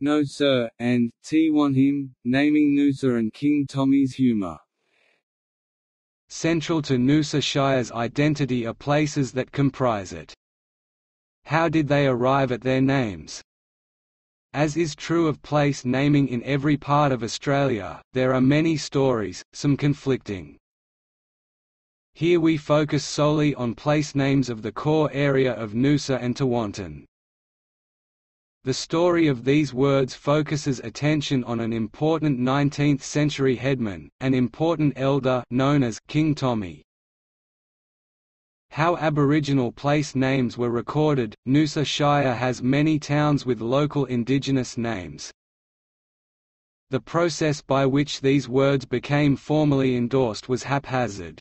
no sir, and T want him, naming Noosa and King Tommy's humour. Central to Noosa Shire's identity are places that comprise it. How did they arrive at their names? As is true of place naming in every part of Australia, there are many stories, some conflicting. Here we focus solely on place names of the core area of Noosa and Tewantin. The story of these words focuses attention on an important 19th-century headman, an important elder known as King Tommy. How Aboriginal place names were recorded, Noosa Shire has many towns with local indigenous names. The process by which these words became formally endorsed was haphazard.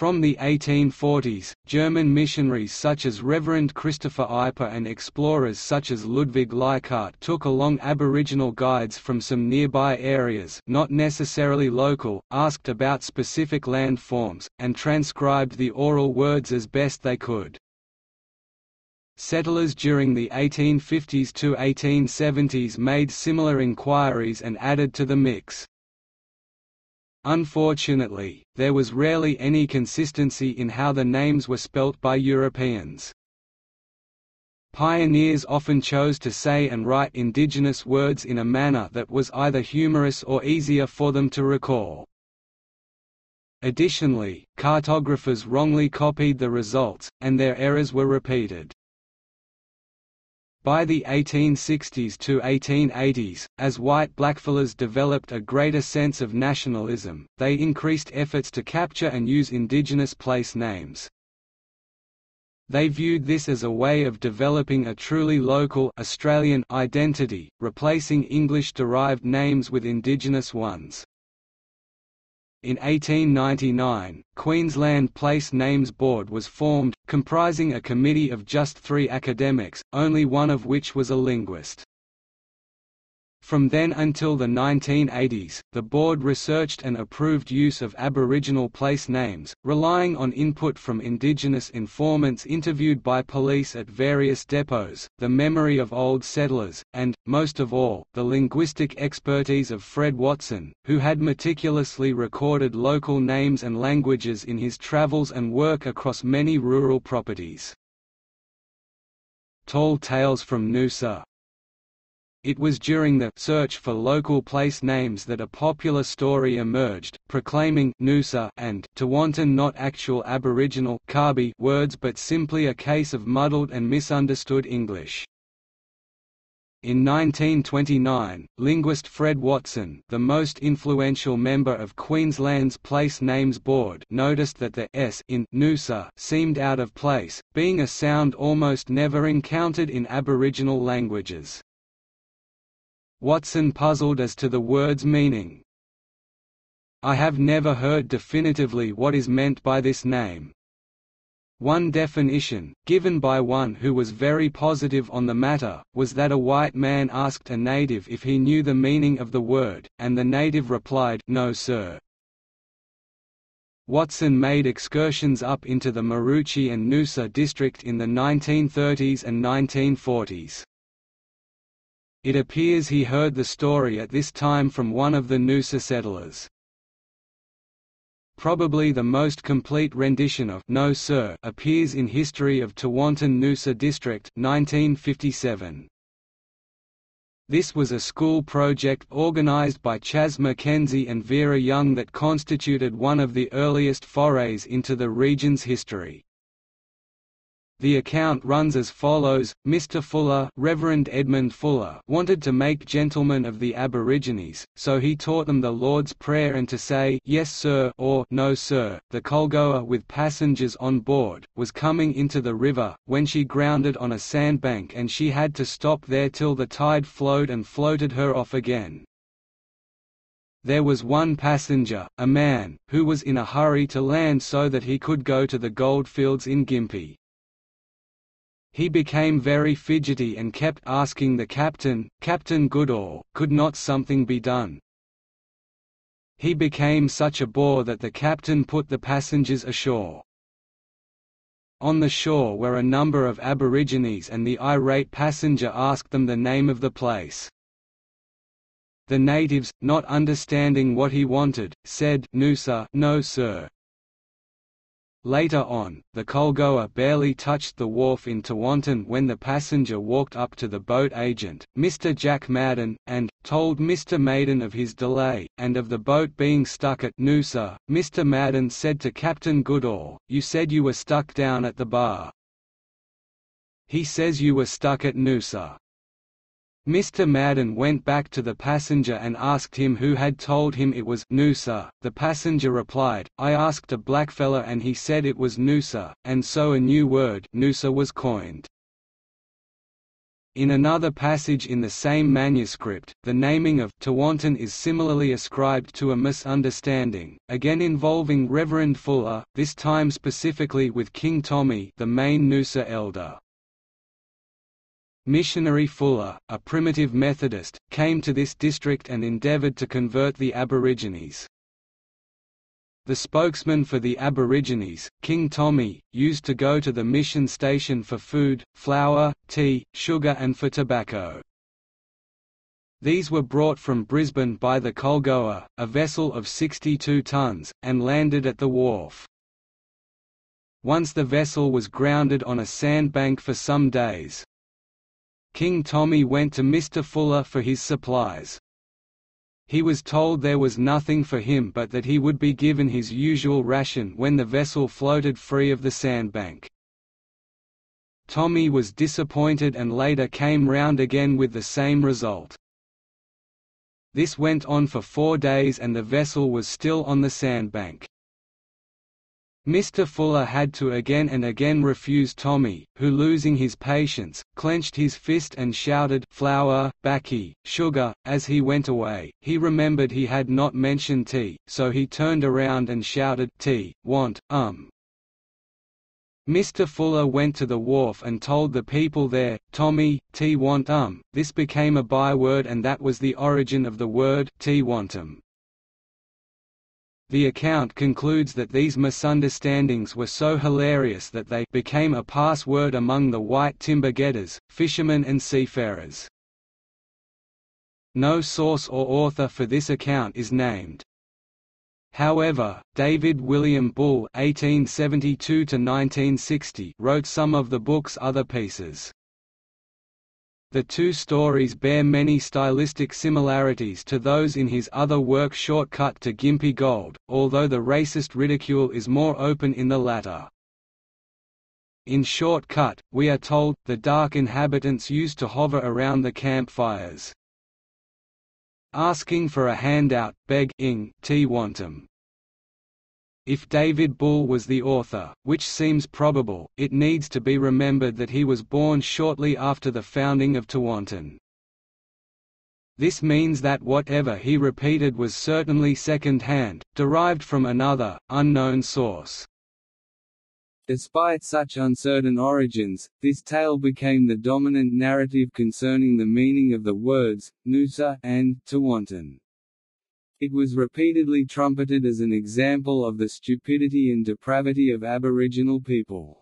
From the 1840s, German missionaries such as Reverend Christopher Eipper and explorers such as Ludwig Leichhardt took along Aboriginal guides from some nearby areas not necessarily local, asked about specific land forms, and transcribed the oral words as best they could. Settlers during the 1850s to 1870s made similar inquiries and added to the mix. Unfortunately, there was rarely any consistency in how the names were spelt by Europeans. Pioneers often chose to say and write indigenous words in a manner that was either humorous or easier for them to recall. Additionally, cartographers wrongly copied the results, and their errors were repeated. By the 1860s to 1880s, as white blackfellas developed a greater sense of nationalism, they increased efforts to capture and use indigenous place names. They viewed this as a way of developing a truly local Australian identity, replacing English-derived names with indigenous ones. In 1899, Queensland Place Names Board was formed, comprising a committee of just three academics, only one of which was a linguist. From then until the 1980s, the board researched and approved use of Aboriginal place names, relying on input from Indigenous informants interviewed by police at various depots, the memory of old settlers, and, most of all, the linguistic expertise of Fred Watson, who had meticulously recorded local names and languages in his travels and work across many rural properties. Tall Tales from Noosa it was during the search for local place names that a popular story emerged, proclaiming Noosa and Tewantin not actual Aboriginal Kabi words but simply a case of muddled and misunderstood English. In 1929, linguist Fred Watson the most influential member of Queensland's Place Names Board noticed that the s in Noosa seemed out of place, being a sound almost never encountered in Aboriginal languages. Watson puzzled as to the word's meaning. I have never heard definitively what is meant by this name. One definition, given by one who was very positive on the matter, was that a white man asked a native if he knew the meaning of the word, and the native replied, No sir. Watson made excursions up into the Maroochy and Noosa district in the 1930s and 1940s. It appears he heard the story at this time from one of the Noosa settlers. Probably the most complete rendition of No Sir appears in History of Tewantin Noosa District 1957. This was a school project organised by Chas McKenzie and Vera Young that constituted one of the earliest forays into the region's history. The account runs as follows, Mr. Fuller Reverend Edmund Fuller wanted to make gentlemen of the Aborigines, so he taught them the Lord's Prayer and to say yes sir or no sir. The Colgoa with passengers on board, was coming into the river, when she grounded on a sandbank and she had to stop there till the tide flowed and floated her off again. There was one passenger, a man, who was in a hurry to land so that he could go to the goldfields in Gympie. He became very fidgety and kept asking the captain, Captain Goodall, could not something be done? He became such a bore that the captain put the passengers ashore. On the shore were a number of Aborigines and the irate passenger asked them the name of the place. The natives, not understanding what he wanted, said Noosa no sir. Later on, the Colgoa barely touched the wharf in Tewantin when the passenger walked up to the boat agent, Mr. Jack Madden, and, told Mr. Madden of his delay, and of the boat being stuck at Noosa. Mr. Madden said to Captain Goodall, You said you were stuck down at the bar. He says you were stuck at Noosa. Mr. Madden went back to the passenger and asked him who had told him it was Noosa. The passenger replied, I asked a blackfella and he said it was Noosa, and so a new word Noosa was coined. In another passage in the same manuscript, the naming of Tewantin is similarly ascribed to a misunderstanding, again involving Reverend Fuller, this time specifically with King Tommy the main Noosa elder. Missionary Fuller, a primitive Methodist, came to this district and endeavoured to convert the Aborigines. The spokesman for the Aborigines, King Tommy, used to go to the mission station for food, flour, tea, sugar and for tobacco. These were brought from Brisbane by the Colgoa, a vessel of 62 tons, and landed at the wharf. Once the vessel was grounded on a sandbank for some days, King Tommy went to Mr. Fuller for his supplies. He was told there was nothing for him but that he would be given his usual ration when the vessel floated free of the sandbank. Tommy was disappointed and later came round again with the same result. This went on for four days and the vessel was still on the sandbank. Mr. Fuller had to again and again refuse Tommy, who losing his patience, clenched his fist and shouted flour, baccy, sugar, as he went away. He remembered he had not mentioned tea, so he turned around and shouted tea, want, um. Mr. Fuller went to the wharf and told the people there, Tommy, tea want um. This became a byword and that was the origin of the word tea wantum. The account concludes that these misunderstandings were so hilarious that they became a password among the white timber getters, fishermen and seafarers. No source or author for this account is named. However, David William Bull (1872–1960) wrote some of the book's other pieces. The two stories bear many stylistic similarities to those in his other work Shortcut to Gympie Gold, although the racist ridicule is more open in the latter. In Short Cut, we are told, the dark inhabitants used to hover around the campfires. Asking for a handout, beg ing, wantum. If David Bull was the author, which seems probable, it needs to be remembered that he was born shortly after the founding of Tewantin. This means that whatever he repeated was certainly second-hand, derived from another, unknown source. Despite such uncertain origins, this tale became the dominant narrative concerning the meaning of the words, Noosa, and Tewantin. It was repeatedly trumpeted as an example of the stupidity and depravity of Aboriginal people.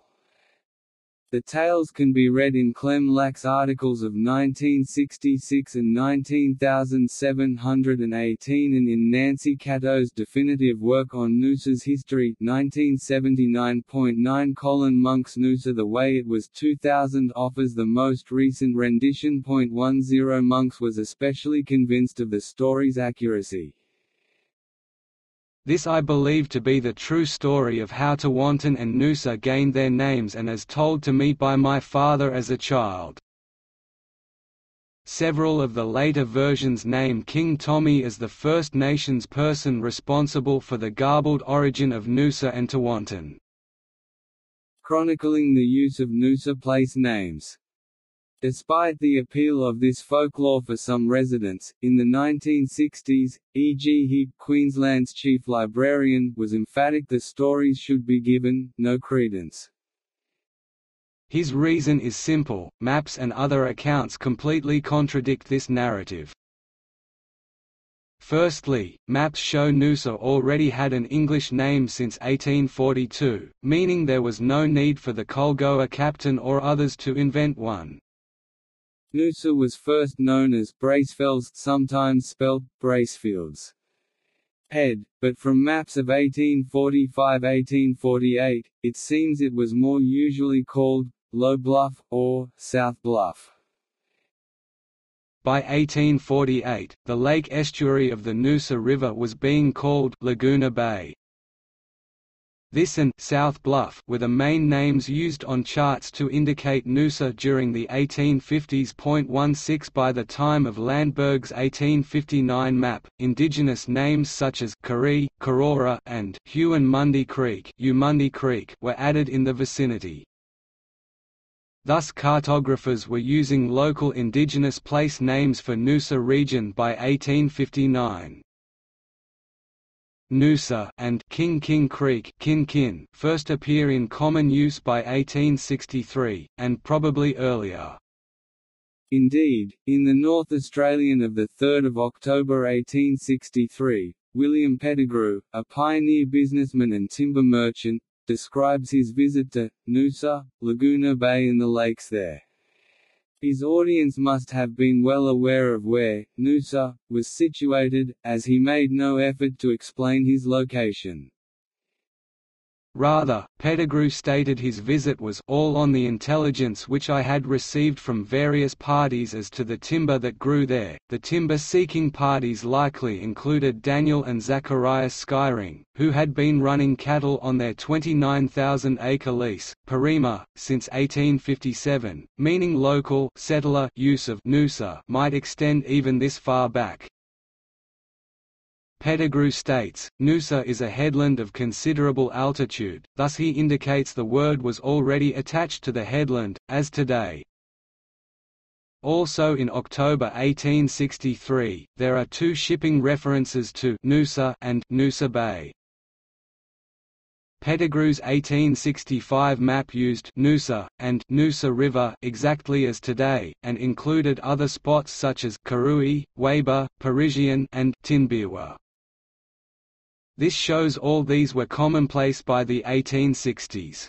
The tales can be read in Clem Lack's articles of 1966 and 19718 and in Nancy Catto's definitive work on Noosa's history 1979.9 Colin Monk's Noosa The Way It Was 2000 offers the most recent rendition. 10 Monks was especially convinced of the story's accuracy. This I believe to be the true story of how Tewantin and Noosa gained their names and as told to me by my father as a child. Several of the later versions name King Tommy as the First Nations person responsible for the garbled origin of Noosa and Tewantin. Chronicling the use of Noosa place names Despite the appeal of this folklore for some residents, in the 1960s, E. G. Heap, Queensland's chief librarian, was emphatic the stories should be given, no credence. His reason is simple, maps and other accounts completely contradict this narrative. Firstly, maps show Noosa already had an English name since 1842, meaning there was no need for the Colgoa captain or others to invent one. Noosa was first known as Bracefells sometimes spelt Bracefields. Head, but from maps of 1845–1848, it seems it was more usually called Low Bluff or South Bluff. By 1848, the lake estuary of the Noosa River was being called Laguna Bay. This and South Bluff were the main names used on charts to indicate Noosa during the 1850s. 16 By the time of Landberg's 1859 map, indigenous names such as Karee, Karora, and Huon-Mundy Creek, Creek were added in the vicinity. Thus cartographers were using local indigenous place names for Noosa region by 1859. Noosa and Kin Kin Creek Kin Kin first appear in common use by 1863, and probably earlier. Indeed, in the North Australian of 3 October 1863, William Pettigrew, a pioneer businessman and timber merchant, describes his visit to Noosa, Laguna Bay and the lakes there. His audience must have been well aware of where Noosa was situated, as he made no effort to explain his location. Rather, Pettigrew stated his visit was all on the intelligence which I had received from various parties as to the timber that grew there. The timber seeking parties likely included Daniel and Zacharias Skyring, who had been running cattle on their 29,000 acre lease, Parima, since 1857, meaning local settler use of Noosa might extend even this far back. Pettigrew states, Noosa is a headland of considerable altitude, thus he indicates the word was already attached to the headland, as today. Also in October 1863, there are two shipping references to Noosa and Noosa Bay. Pettigrew's 1865 map used Noosa, and Noosa River exactly as today, and included other spots such as Karui, Weyba, Parisian and Tinbirwa. This shows all these were commonplace by the 1860s.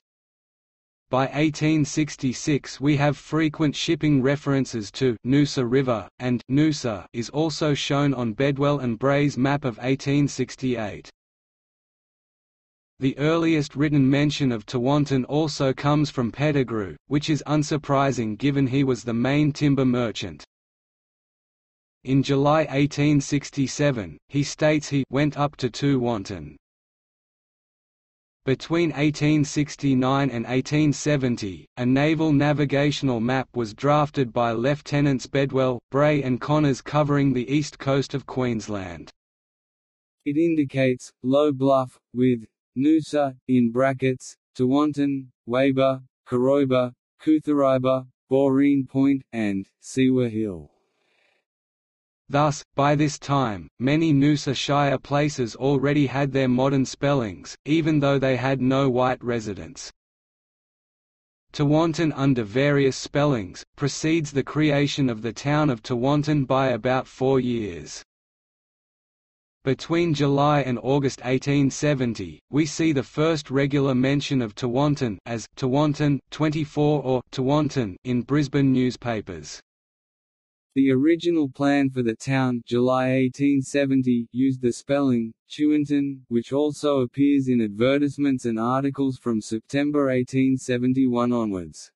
By 1866 we have frequent shipping references to Noosa River, and Noosa is also shown on Bedwell and Bray's map of 1868. The earliest written mention of Tewantin also comes from Pettigrew, which is unsurprising given he was the main timber merchant. In July 1867, he states he went up to Tewantin. Between 1869 and 1870, a naval navigational map was drafted by Lieutenants Bedwell, Bray and Connors covering the east coast of Queensland. It indicates, low bluff, with Noosa, in brackets, Tewantin, Weyba, Koroiba, Kuthariba, Boreen Point, and Siwa Hill. Thus, by this time, many Noosa Shire places already had their modern spellings, even though they had no white residents. Tewantin under various spellings, precedes the creation of the town of Tewantin by about four years. Between July and August 1870, we see the first regular mention of Tewantin as Tewantin 24 or Tewantin in Brisbane newspapers. The original plan for the town July 1870 used the spelling, Chewington, which also appears in advertisements and articles from September 1871 onwards.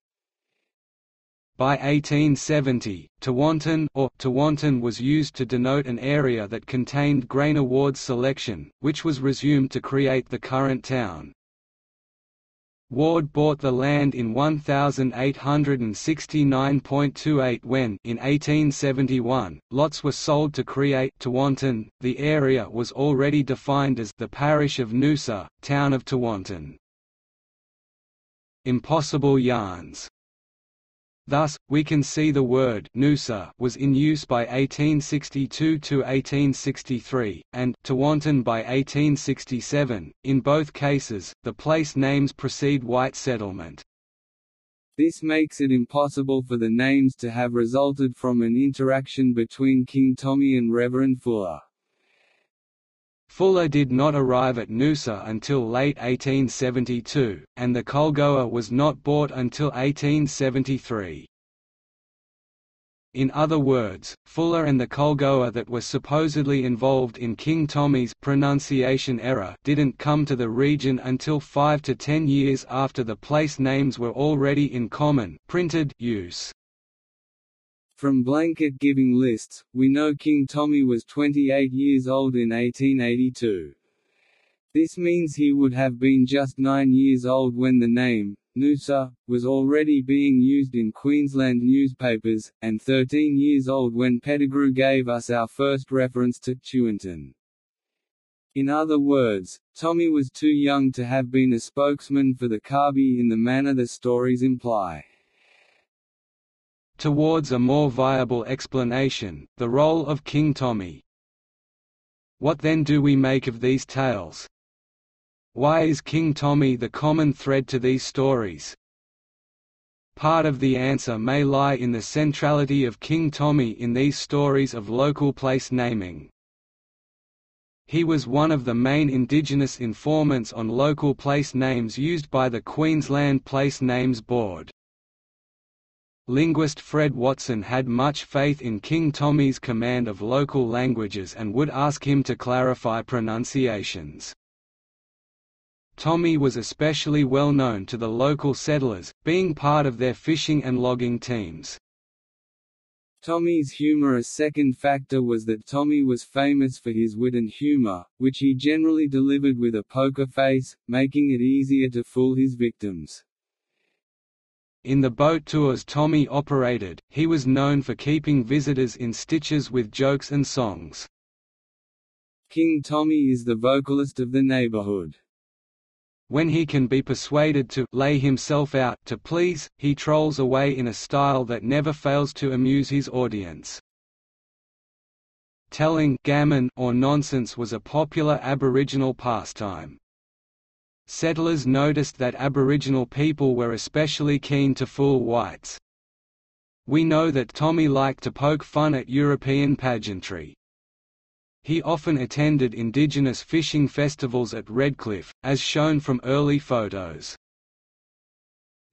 By 1870, Tewantin or Tewantin was used to denote an area that contained grain awards selection, which was resumed to create the current town. Ward bought the land in 1869.28 when in 1871, lots were sold to create Tewantin. The area was already defined as the parish of Noosa, town of Tewantin. Impossible yarns Thus, we can see the word Noosa was in use by 1862 to 1863, and Tewantin by 1867. In both cases, the place names precede white settlement. This makes it impossible for the names to have resulted from an interaction between King Tommy and Reverend Fuller. Fuller did not arrive at Noosa until late 1872, and the Colgoa was not bought until 1873. In other words, Fuller and the Colgoa that were supposedly involved in King Tommy's pronunciation error didn't come to the region until 5 to 10 years after the place names were already in common printed use. From blanket giving lists, we know King Tommy was 28 years old in 1882. This means he would have been just nine years old when the name, Noosa, was already being used in Queensland newspapers, and 13 years old when Pettigrew gave us our first reference to Chewinton. In other words, Tommy was too young to have been a spokesman for the Kabi in the manner the stories imply. Towards a more viable explanation, the role of King Tommy. What then do we make of these tales? Why is King Tommy the common thread to these stories? Part of the answer may lie in the centrality of King Tommy in these stories of local place naming. He was one of the main indigenous informants on local place names used by the Queensland Place Names Board. Linguist Fred Watson had much faith in King Tommy's command of local languages and would ask him to clarify pronunciations. Tommy was especially well known to the local settlers, being part of their fishing and logging teams. Tommy's humorous second factor was that Tommy was famous for his wit and humor, which he generally delivered with a poker face, making it easier to fool his victims. In the boat tours Tommy operated, he was known for keeping visitors in stitches with jokes and songs. King Tommy is the vocalist of the neighborhood. When he can be persuaded to lay himself out to please, he trolls away in a style that never fails to amuse his audience. Telling gammon or nonsense was a popular Aboriginal pastime. Settlers noticed that Aboriginal people were especially keen to fool whites. We know that Tommy liked to poke fun at European pageantry. He often attended indigenous fishing festivals at Redcliffe, as shown from early photos.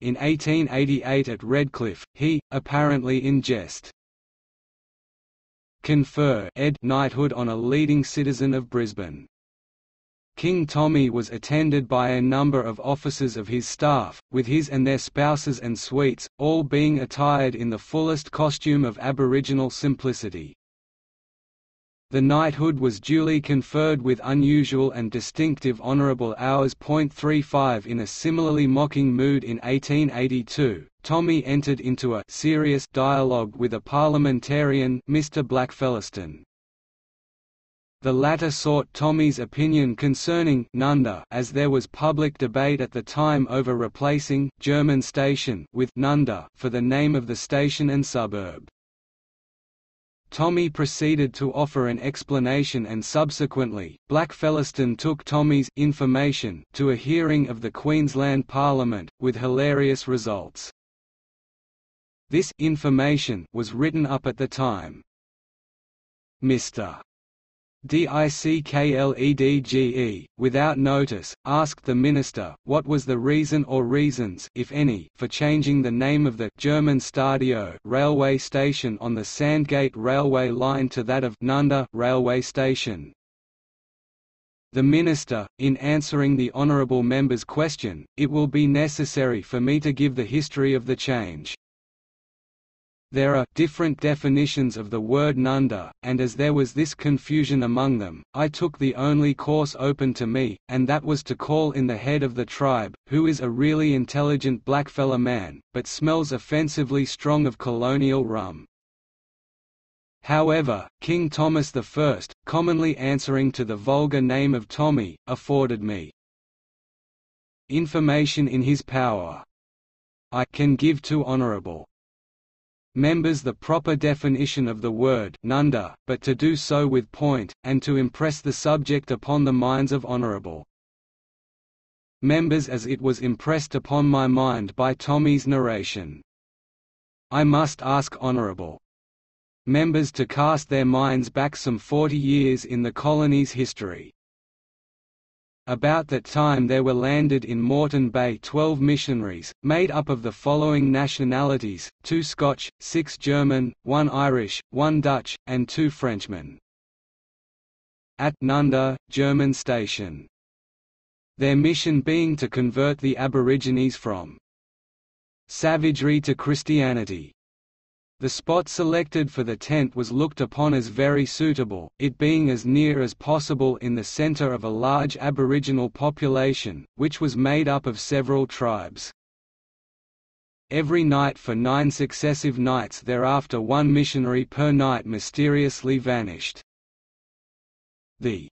In 1888 at Redcliffe, he, apparently in jest, confer ed knighthood on a leading citizen of Brisbane. King Tommy was attended by a number of officers of his staff, with his and their spouses and suites, all being attired in the fullest costume of Aboriginal simplicity. The knighthood was duly conferred with unusual and distinctive honourable hours. 35 In a similarly mocking mood in 1882, Tommy entered into a serious dialogue with a parliamentarian Mr. Blackfellaston, the latter sought Tommy's opinion concerning Nunda as there was public debate at the time over replacing German station with Nunda for the name of the station and suburb. Tommy proceeded to offer an explanation and subsequently, Blackfellaston took Tommy's information to a hearing of the Queensland Parliament, with hilarious results. This information was written up at the time. Mr. DICKLEDGE, without notice, asked the minister, what was the reason or reasons if any, for changing the name of the German Station railway station on the Sandgate railway line to that of Nunda railway station. The Minister, in answering the honourable member's question, it will be necessary for me to give the history of the change. There are different definitions of the word Nunda, and as there was this confusion among them, I took the only course open to me, and that was to call in the head of the tribe, who is a really intelligent blackfella man, but smells offensively strong of colonial rum. However, King Thomas I, commonly answering to the vulgar name of Tommy, afforded me information in his power. I can give to honourable members the proper definition of the word nunda, but to do so with point, and to impress the subject upon the minds of honourable members as it was impressed upon my mind by Tommy's narration. I must ask honourable members to cast their minds back some forty years in the colony's history. About that time there were landed in Moreton Bay 12 missionaries, made up of the following nationalities, two Scotch, six German, one Irish, one Dutch, and two Frenchmen. At Nunda, German station. Their mission being to convert the Aborigines from savagery to Christianity. The spot selected for the tent was looked upon as very suitable, it being as near as possible in the center of a large Aboriginal population, which was made up of several tribes. Every night for nine successive nights thereafter one missionary per night mysteriously vanished. The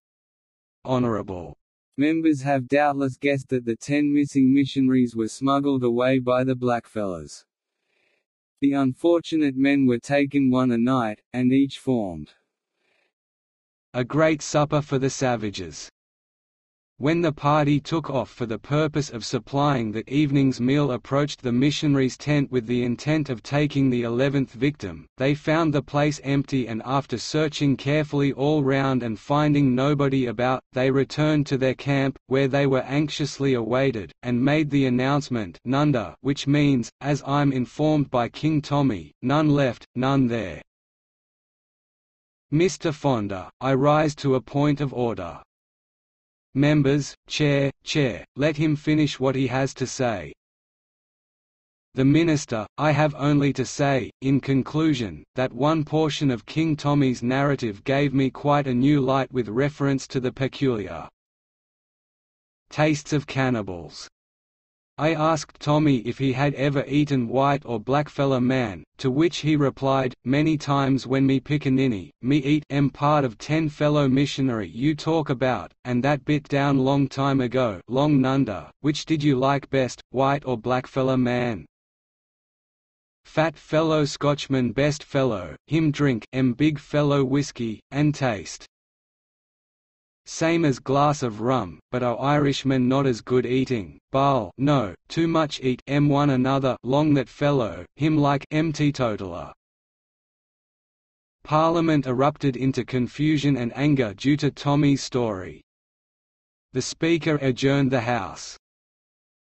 Honorable members have doubtless guessed that the ten missing missionaries were smuggled away by the blackfellas. The unfortunate men were taken one a night, and each formed a great supper for the savages. When the party took off for the purpose of supplying the evening's meal approached the missionaries' tent with the intent of taking the eleventh victim, they found the place empty and after searching carefully all round and finding nobody about, they returned to their camp, where they were anxiously awaited, and made the announcement Nunda which means, as I'm informed by King Tommy, none left, none there. Mr. Fonda, I rise to a point of order. Members, Chair, Chair, let him finish what he has to say. The Minister, I have only to say, in conclusion, that one portion of King Tommy's narrative gave me quite a new light with reference to the peculiar tastes of cannibals. I asked Tommy if he had ever eaten white or blackfella man, to which he replied, many times when me pickaninny, me eat em part of ten fellow missionary you talk about, and that bit down long time ago long nunda, which did you like best, white or blackfella man? Fat fellow Scotchman best fellow, him drink em big fellow whiskey, and taste same as glass of rum, but our Irishmen not as good eating. Baal, no, too much eat m one another long that fellow, him like m teetotaler. Parliament erupted into confusion and anger due to Tommy's story. The Speaker adjourned the House.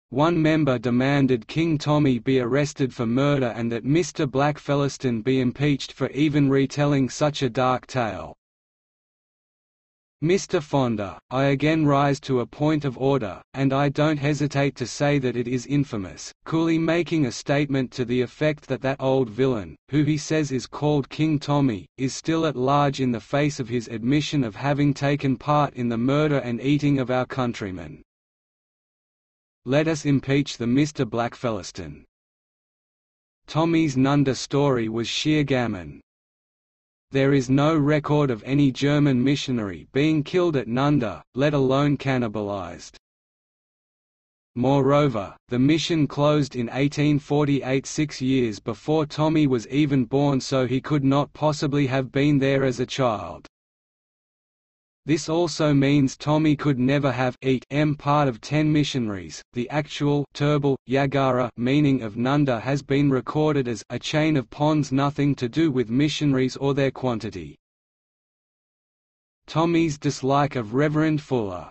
One member demanded King Tommy be arrested for murder and that Mr Blackfellaston be impeached for even retelling such a dark tale. Mr. Fonda, I again rise to a point of order, and I don't hesitate to say that it is infamous, coolly making a statement to the effect that that old villain, who he says is called King Tommy, is still at large in the face of his admission of having taken part in the murder and eating of our countrymen. Let us impeach the Mr. Blackfellaston. Tommy's Nunda story was sheer gammon, there is no record of any German missionary being killed at Nunda, let alone cannibalized. Moreover, the mission closed in 1848 six years before Tommy was even born so he could not possibly have been there as a child. This also means Tommy could never have m part of ten missionaries. The actual Turrbal, Yagara meaning of Nunda has been recorded as a chain of ponds nothing to do with missionaries or their quantity. Tommy's dislike of Reverend Fuller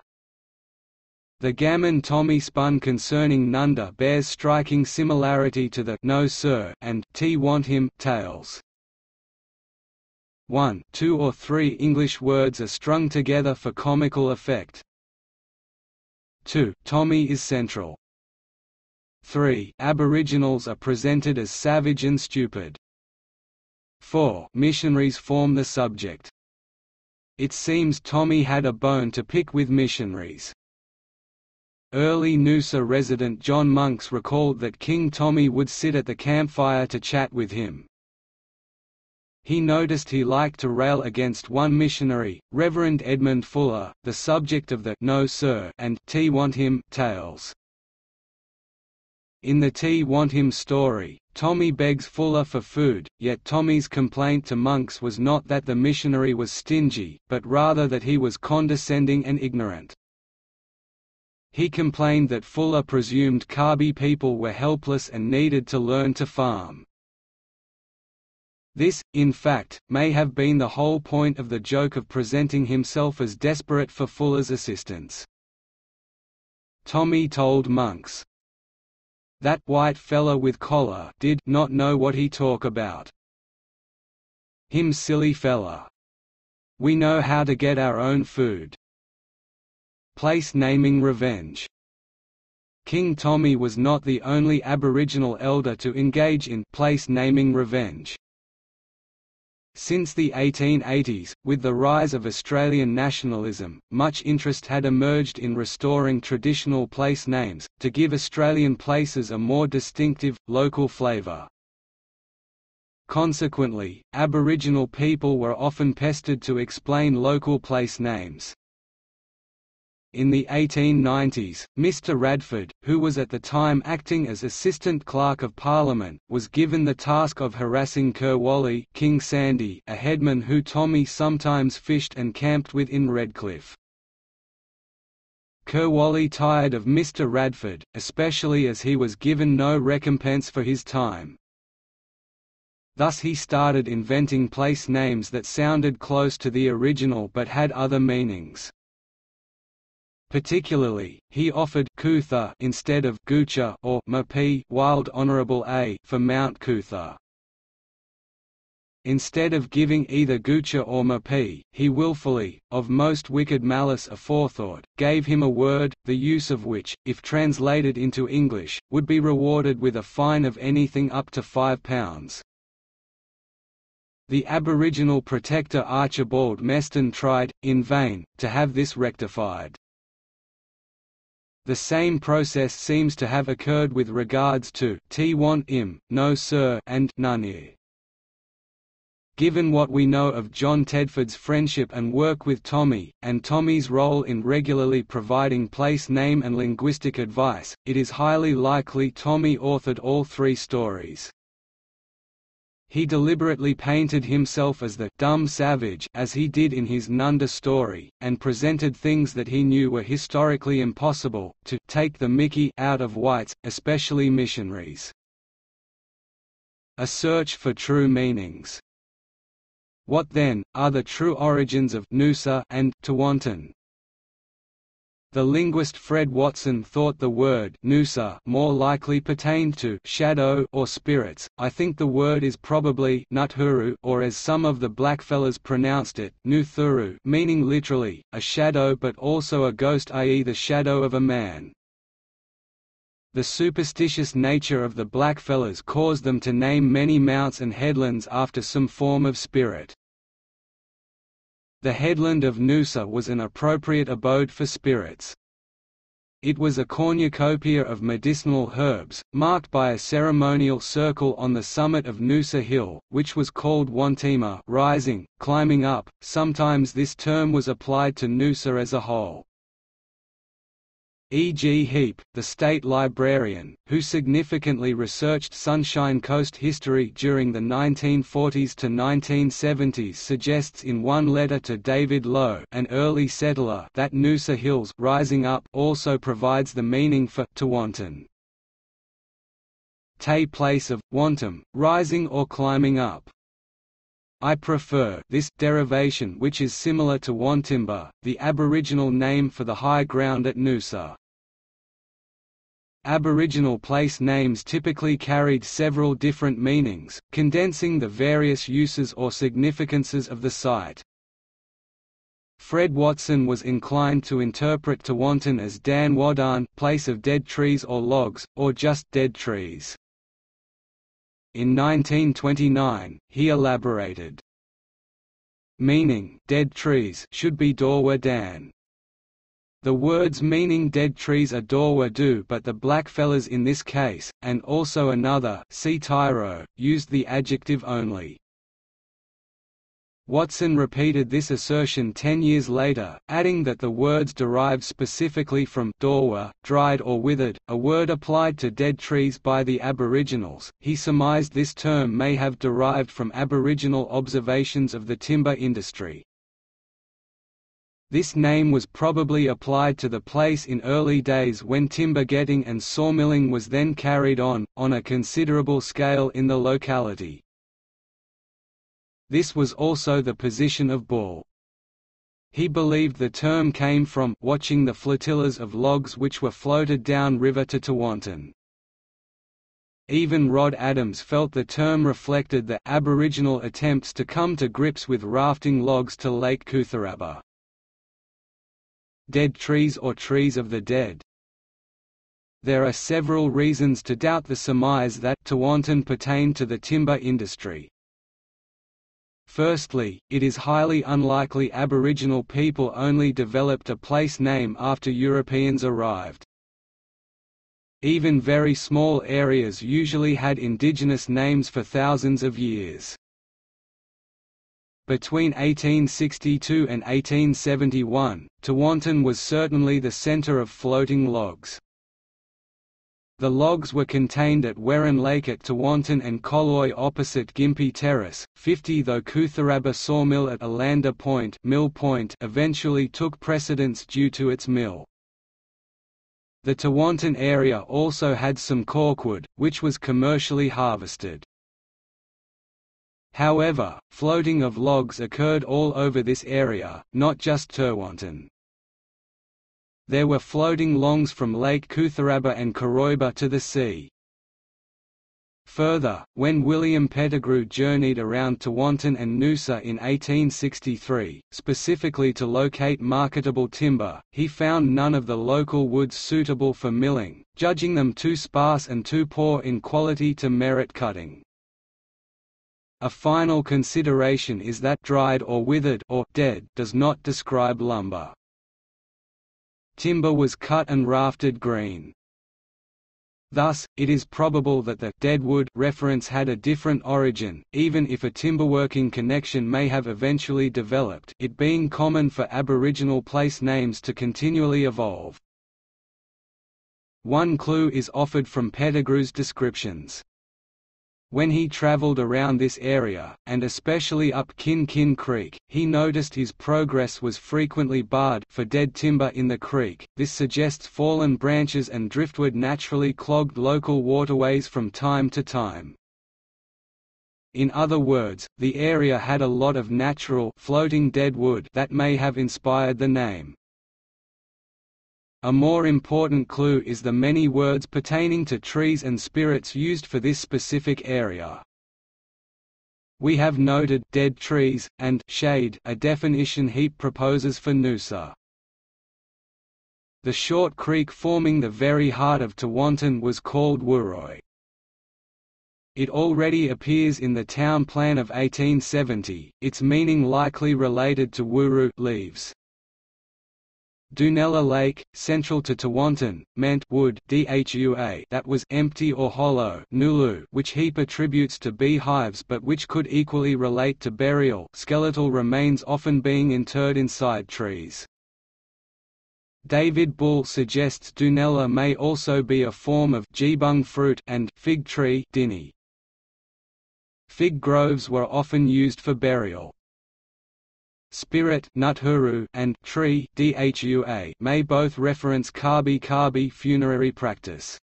the gammon Tommy spun concerning Nunda bears striking similarity to the No Sir and T Want Him tales. 1 two or three English words are strung together for comical effect. 2 Tommy is central. 3 Aboriginals are presented as savage and stupid. 4 Missionaries form the subject. It seems Tommy had a bone to pick with missionaries. Early Noosa resident John Monks recalled that King Tommy would sit at the campfire to chat with him. He noticed he liked to rail against one missionary, Reverend Edmund Fuller, the subject of the No Sir and T Want Him tales. In the T Want Him story, Tommy begs Fuller for food, yet Tommy's complaint to monks was not that the missionary was stingy, but rather that he was condescending and ignorant. He complained that Fuller presumed Kabi people were helpless and needed to learn to farm. This, in fact, may have been the whole point of the joke of presenting himself as desperate for Fuller's assistance. Tommy told monks. That white fella with collar did not know what he talk about. Him silly fella. We know how to get our own food. Place naming revenge King Tommy was not the only Aboriginal elder to engage in place naming revenge. Since the 1880s, with the rise of Australian nationalism, much interest had emerged in restoring traditional place names, to give Australian places a more distinctive, local flavour. Consequently, Aboriginal people were often pestered to explain local place names. In the 1890s, Mr Radford, who was at the time acting as Assistant Clerk of Parliament, was given the task of harassing Kerwally King Sandy, a headman who Tommy sometimes fished and camped with in Redcliffe. Kerwally tired of Mr Radford, especially as he was given no recompense for his time. Thus he started inventing place names that sounded close to the original but had other meanings. Particularly, he offered Kutha instead of Goocha or Mapi Wild Honourable A for Mount Kutha. Instead of giving either Goocha or Mapi, he willfully, of most wicked malice aforethought, gave him a word, the use of which, if translated into English, would be rewarded with a fine of anything up to £5. The Aboriginal protector Archibald Meston tried, in vain, to have this rectified. The same process seems to have occurred with regards to T want im, no sir and none Given what we know of John Tedford's friendship and work with Tommy, and Tommy's role in regularly providing place name and linguistic advice, it is highly likely Tommy authored all three stories. He deliberately painted himself as the dumb savage as he did in his Nunda story, and presented things that he knew were historically impossible, to take the mickey out of whites, especially missionaries. A search for true meanings. What then, are the true origins of Noosa and Tewantin? The linguist Fred Watson thought the word Noosa more likely pertained to shadow or spirits. I think the word is probably Nuthuru or as some of the blackfellas pronounced it, Nuthuru, meaning literally a shadow but also a ghost i.e. the shadow of a man. The superstitious nature of the blackfellas caused them to name many mounts and headlands after some form of spirit. The headland of Noosa was an appropriate abode for spirits. It was a cornucopia of medicinal herbs, marked by a ceremonial circle on the summit of Noosa Hill, which was called Wantima rising, climbing up. Sometimes this term was applied to Noosa as a whole. E. G. Heap, the state librarian, who significantly researched Sunshine Coast history during the 1940s to 1970s suggests in one letter to David Lowe an early settler that Noosa Hills rising up also provides the meaning for Tewantin. Tay place of, wantum, rising or climbing up. I prefer this derivation which is similar to Wantimba, the Aboriginal name for the high ground at Noosa. Aboriginal place names typically carried several different meanings, condensing the various uses or significances of the site. Fred Watson was inclined to interpret Tewantin as Dan Wadan place of dead trees or logs, or just dead trees. In 1929, he elaborated. Meaning dead trees should be Dorwa Dan. The words meaning dead trees are Dorwa do but the blackfellas in this case, and also another see Tyro, used the adjective only. Watson repeated this assertion ten years later, adding that the words derived specifically from dorwa, dried or withered, a word applied to dead trees by the Aboriginals. He surmised this term may have derived from Aboriginal observations of the timber industry. This name was probably applied to the place in early days when timber getting and sawmilling was then carried on, on a considerable scale in the locality. This was also the position of Bull. he believed the term came from watching the flotillas of logs which were floated down river to Tewantin. Even Rod Adams felt the term reflected the Aboriginal attempts to come to grips with rafting logs to Lake Cootharaba. Dead trees or trees of the dead There are several reasons to doubt the surmise that Tewantin pertained to the timber industry. Firstly, it is highly unlikely Aboriginal people only developed a place name after Europeans arrived. Even very small areas usually had indigenous names for thousands of years. Between 1862 and 1871, Tewantin was certainly the centre of floating logs. The logs were contained at Werran Lake at Tewantin and Colloy opposite Gympie Terrace, 50 though Cootharaba sawmill at Elanda Point, mill Point eventually took precedence due to its mill. The Tewantin area also had some corkwood, which was commercially harvested. However, floating of logs occurred all over this area, not just Tewantin. There were floating longs from Lake Cootharaba and Cooroibah to the sea. Further, when William Pettigrew journeyed around Tewantin and Noosa in 1863, specifically to locate marketable timber, he found none of the local woods suitable for milling, judging them too sparse and too poor in quality to merit cutting. A final consideration is that dried or withered or dead does not describe lumber. Timber was cut and rafted green. Thus, it is probable that the «deadwood» reference had a different origin, even if a timberworking connection may have eventually developed it being common for Aboriginal place names to continually evolve. One clue is offered from Pettigrew's descriptions. When he traveled around this area, and especially up Kin Kin Creek, he noticed his progress was frequently barred for dead timber in the creek. This suggests fallen branches and driftwood naturally clogged local waterways from time to time. In other words, the area had a lot of natural floating dead wood that may have inspired the name. A more important clue is the many words pertaining to trees and spirits used for this specific area. We have noted dead trees, and shade a definition Heap proposes for Noosa. The short creek forming the very heart of Tewantin was called Wuroi. It already appears in the town plan of 1870, its meaning likely related to wuru leaves. Doonella Lake, central to Tewantin, meant wood dhua that was empty or hollow nulu which Heap attributes to beehives but which could equally relate to burial skeletal remains often being interred inside trees. David Bull suggests Doonella may also be a form of jibung fruit and fig tree dini. Fig groves were often used for burial. Spirit and tree may both reference Kabi Kabi funerary practice.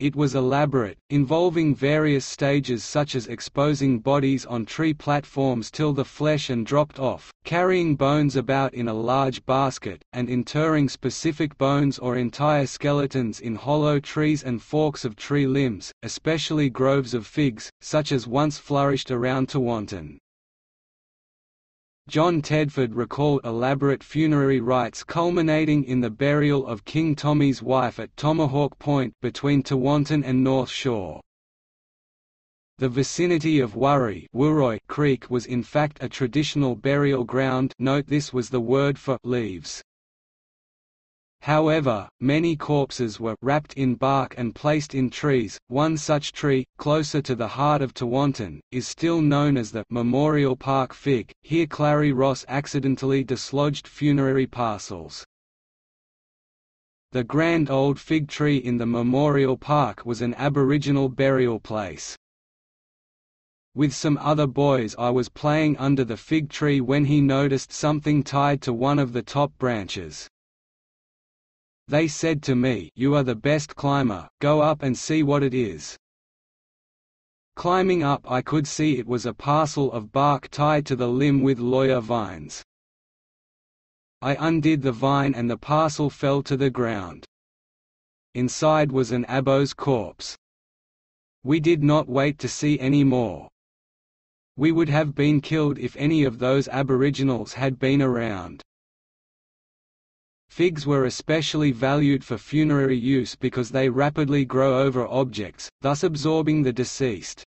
It was elaborate, involving various stages such as exposing bodies on tree platforms till the flesh and dropped off, carrying bones about in a large basket, and interring specific bones or entire skeletons in hollow trees and forks of tree limbs, especially groves of figs, such as once flourished around Tewantin. John Tedford recalled elaborate funerary rites culminating in the burial of King Tommy's wife at Tomahawk Point between Tewantin and North Shore. The vicinity of Wuroi Creek was in fact a traditional burial ground note this was the word for leaves. However, many corpses were wrapped in bark and placed in trees. One such tree, closer to the heart of Tewantin, is still known as the Memorial Park fig. Here Clary Ross accidentally dislodged funerary parcels. The grand old fig tree in the Memorial Park was an Aboriginal burial place. With some other boys I was playing under the fig tree when he noticed something tied to one of the top branches. They said to me you are the best climber, go up and see what it is. Climbing up I could see it was a parcel of bark tied to the limb with lawyer vines. I undid the vine and the parcel fell to the ground. Inside was an Abo's corpse. We did not wait to see any more. We would have been killed if any of those aboriginals had been around. Figs were especially valued for funerary use because they rapidly grow over objects, thus absorbing the deceased.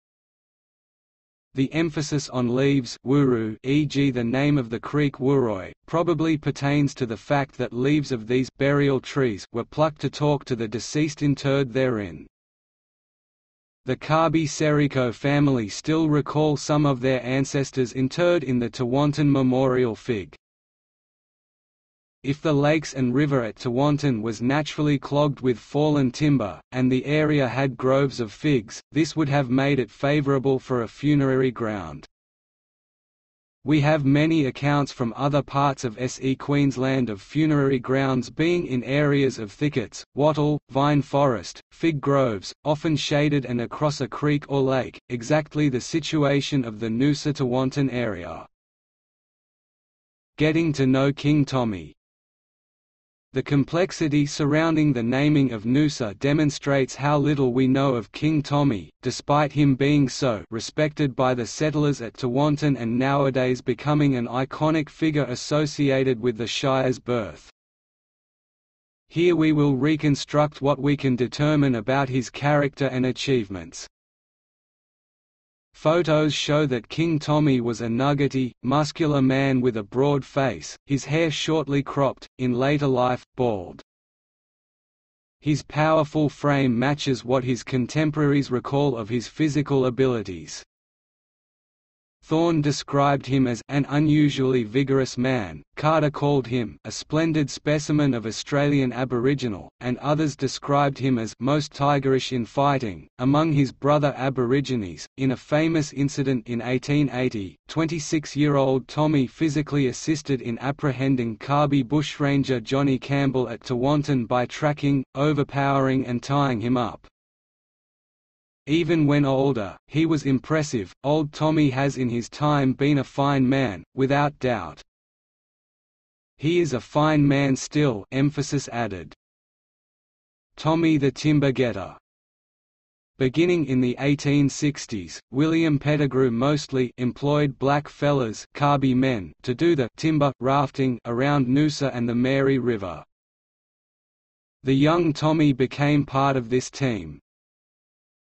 The emphasis on leaves wuru, e.g. the name of the creek Wuroi, probably pertains to the fact that leaves of these burial trees were plucked to talk to the deceased interred therein. The Kabi Seriko family still recall some of their ancestors interred in the Tewantin Memorial Fig. If the lakes and river at Tewantin was naturally clogged with fallen timber, and the area had groves of figs, this would have made it favourable for a funerary ground. We have many accounts from other parts of SE Queensland of funerary grounds being in areas of thickets, wattle, vine forest, fig groves, often shaded and across a creek or lake, exactly the situation of the Noosa Tewantin area. Getting to know King Tommy the complexity surrounding the naming of Noosa demonstrates how little we know of King Tommy, despite him being so respected by the settlers at Tewantin and nowadays becoming an iconic figure associated with the Shire's birth. Here we will reconstruct what we can determine about his character and achievements. Photos show that King Tommy was a nuggety, muscular man with a broad face, his hair shortly cropped, in later life, bald. His powerful frame matches what his contemporaries recall of his physical abilities. Thorne described him as an unusually vigorous man, Carter called him a splendid specimen of Australian Aboriginal, and others described him as most tigerish in fighting. Among his brother Aborigines, in a famous incident in 1880, 26-year-old Tommy physically assisted in apprehending Kabi bushranger Johnny Campbell at Tewantin by tracking, overpowering and tying him up. Even when older, he was impressive. Old Tommy has in his time been a fine man, without doubt. He is a fine man still, emphasis added. Tommy the Timber Getter Beginning in the 1860s, William Pettigrew mostly employed black fellas Kabi men to do the timber rafting around Noosa and the Mary River. The young Tommy became part of this team.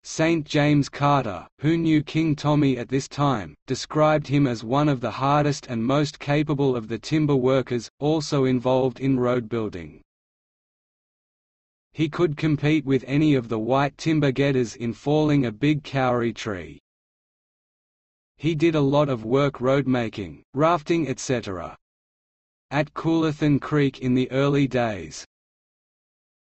St. James Carter, who knew King Tommy at this time, described him as one of the hardest and most capable of the timber workers, also involved in road building. He could compete with any of the white timber getters in falling a big kauri tree. He did a lot of work roadmaking, rafting etc. At Cooloothin Creek in the early days,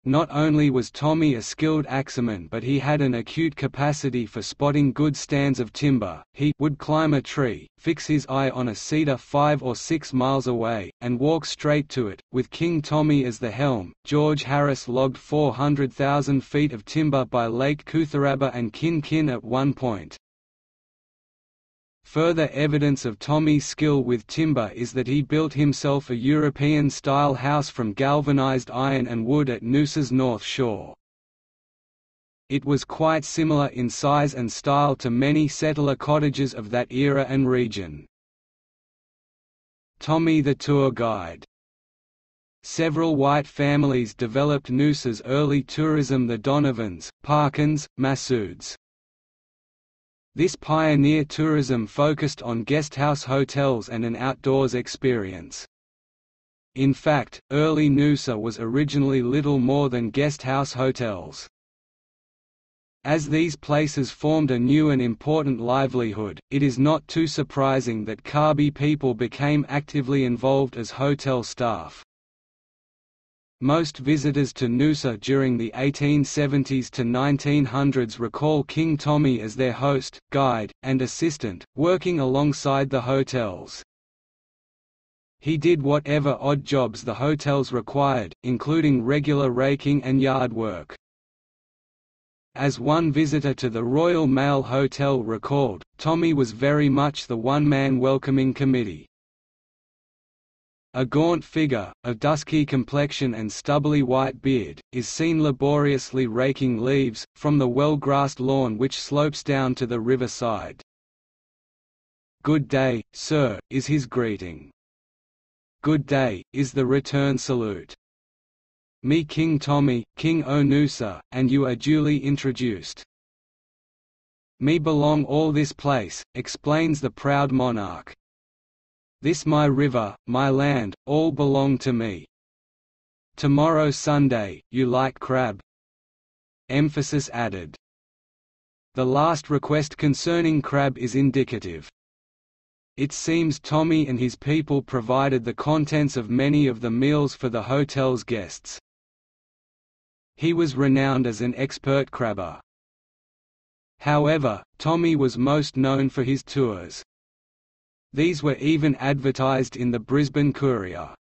not only was Tommy a skilled axeman but he had an acute capacity for spotting good stands of timber, he would climb a tree, fix his eye on a cedar five or six miles away, and walk straight to it, with King Tommy as the helm. George Harris logged 400,000 feet of timber by Lake Cootharaba and Kin Kin at one point. Further evidence of Tommy's skill with timber is that he built himself a European-style house from galvanized iron and wood at Noosa's north shore. It was quite similar in size and style to many settler cottages of that era and region. Tommy the Tour Guide Several white families developed Noosa's early tourism the Donovans, Parkins, Massouds. This pioneer tourism focused on guesthouse hotels and an outdoors experience. In fact, early Noosa was originally little more than guesthouse hotels. As these places formed a new and important livelihood, it is not too surprising that Kabi people became actively involved as hotel staff. Most visitors to Noosa during the 1870s to 1900s recall King Tommy as their host, guide, and assistant, working alongside the hotels. He did whatever odd jobs the hotels required, including regular raking and yard work. As one visitor to the Royal Mail Hotel recalled, Tommy was very much the one-man welcoming committee. A gaunt figure, of dusky complexion and stubbly white beard, is seen laboriously raking leaves, from the well-grassed lawn which slopes down to the riverside. "'Good day, sir,' is his greeting. "'Good day,' is the return salute. Me King Tommy, King o Noosa, and you are duly introduced. Me belong all this place, explains the proud monarch. This my river, my land, all belong to me. Tomorrow Sunday, you like crab? Emphasis added. The last request concerning crab is indicative. It seems Tommy and his people provided the contents of many of the meals for the hotel's guests. He was renowned as an expert crabber. However, Tommy was most known for his tours. These were even advertised in the Brisbane Courier.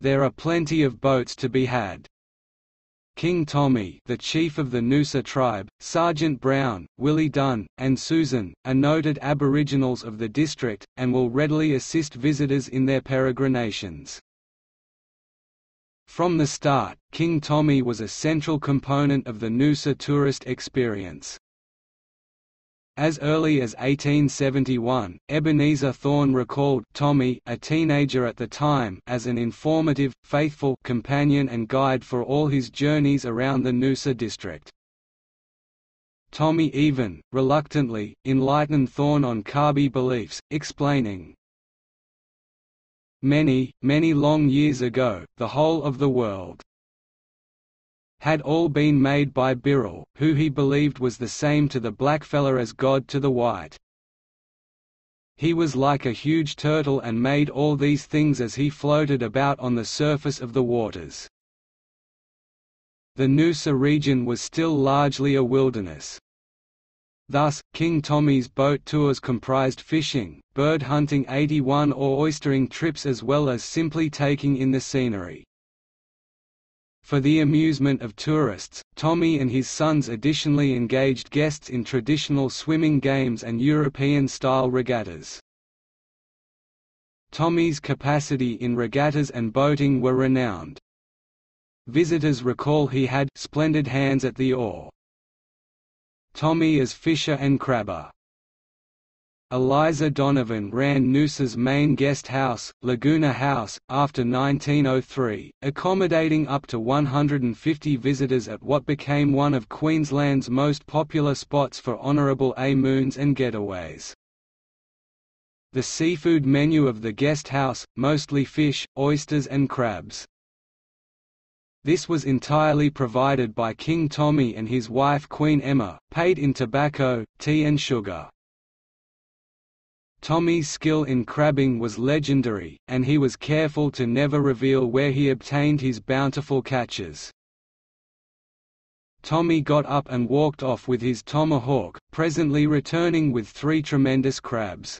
There are plenty of boats to be had. King Tommy the chief of the Noosa tribe, Sergeant Brown, Willie Dunn, and Susan, are noted aboriginals of the district, and will readily assist visitors in their peregrinations. From the start, King Tommy was a central component of the Noosa tourist experience. As early as 1871, Ebenezer Thorne recalled Tommy, a teenager at the time, as an informative, faithful companion and guide for all his journeys around the Noosa district. Tommy even, reluctantly, enlightened Thorne on Kabi beliefs, explaining, Many, many long years ago, the whole of the world had all been made by Birrell, who he believed was the same to the blackfella as God to the white. He was like a huge turtle and made all these things as he floated about on the surface of the waters. The Noosa region was still largely a wilderness. Thus, King Tommy's boat tours comprised fishing, bird hunting 81 or oystering trips as well as simply taking in the scenery. For the amusement of tourists, Tommy and his sons additionally engaged guests in traditional swimming games and European-style regattas. Tommy's capacity in regattas and boating were renowned. Visitors recall he had splendid hands at the oar. Tommy as fisher and crabber. Eliza Donovan ran Noosa's main guest house, Laguna House, after 1903, accommodating up to 150 visitors at what became one of Queensland's most popular spots for honourable A-moons and getaways. The seafood menu of the guest house, mostly fish, oysters and crabs. This was entirely provided by King Tommy and his wife Queen Emma, paid in tobacco, tea and sugar. Tommy's skill in crabbing was legendary, and he was careful to never reveal where he obtained his bountiful catches. Tommy got up and walked off with his tomahawk, presently returning with three tremendous crabs.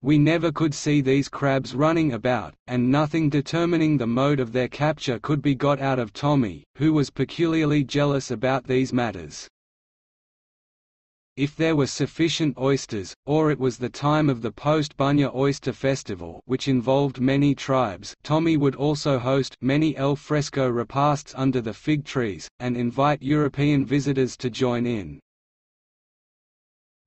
We never could see these crabs running about, and nothing determining the mode of their capture could be got out of Tommy, who was peculiarly jealous about these matters. If there were sufficient oysters, or it was the time of the post-Bunya Oyster Festival which involved many tribes Tommy would also host many al fresco repasts under the fig trees, and invite European visitors to join in.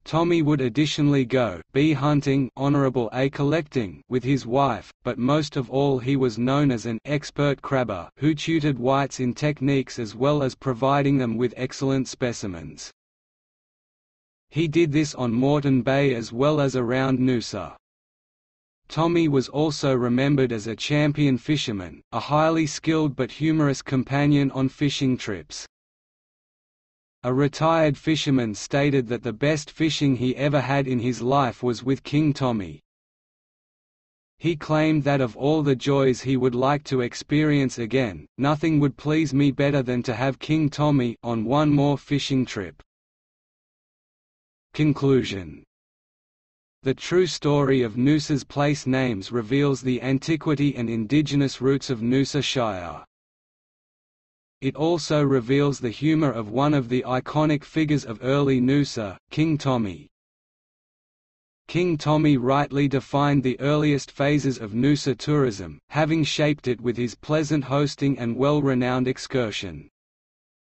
Tommy would additionally go bee hunting honorable A collecting with his wife, but most of all he was known as an expert crabber who tutored whites in techniques as well as providing them with excellent specimens. He did this on Moreton Bay as well as around Noosa. Tommy was also remembered as a champion fisherman, a highly skilled but humorous companion on fishing trips. A retired fisherman stated that the best fishing he ever had in his life was with King Tommy. He claimed that of all the joys he would like to experience again, nothing would please me better than to have King Tommy on one more fishing trip. Conclusion The true story of Noosa's place names reveals the antiquity and indigenous roots of Noosa Shire. It also reveals the humor of one of the iconic figures of early Noosa, King Tommy. King Tommy rightly defined the earliest phases of Noosa tourism, having shaped it with his pleasant hosting and well-renowned excursion.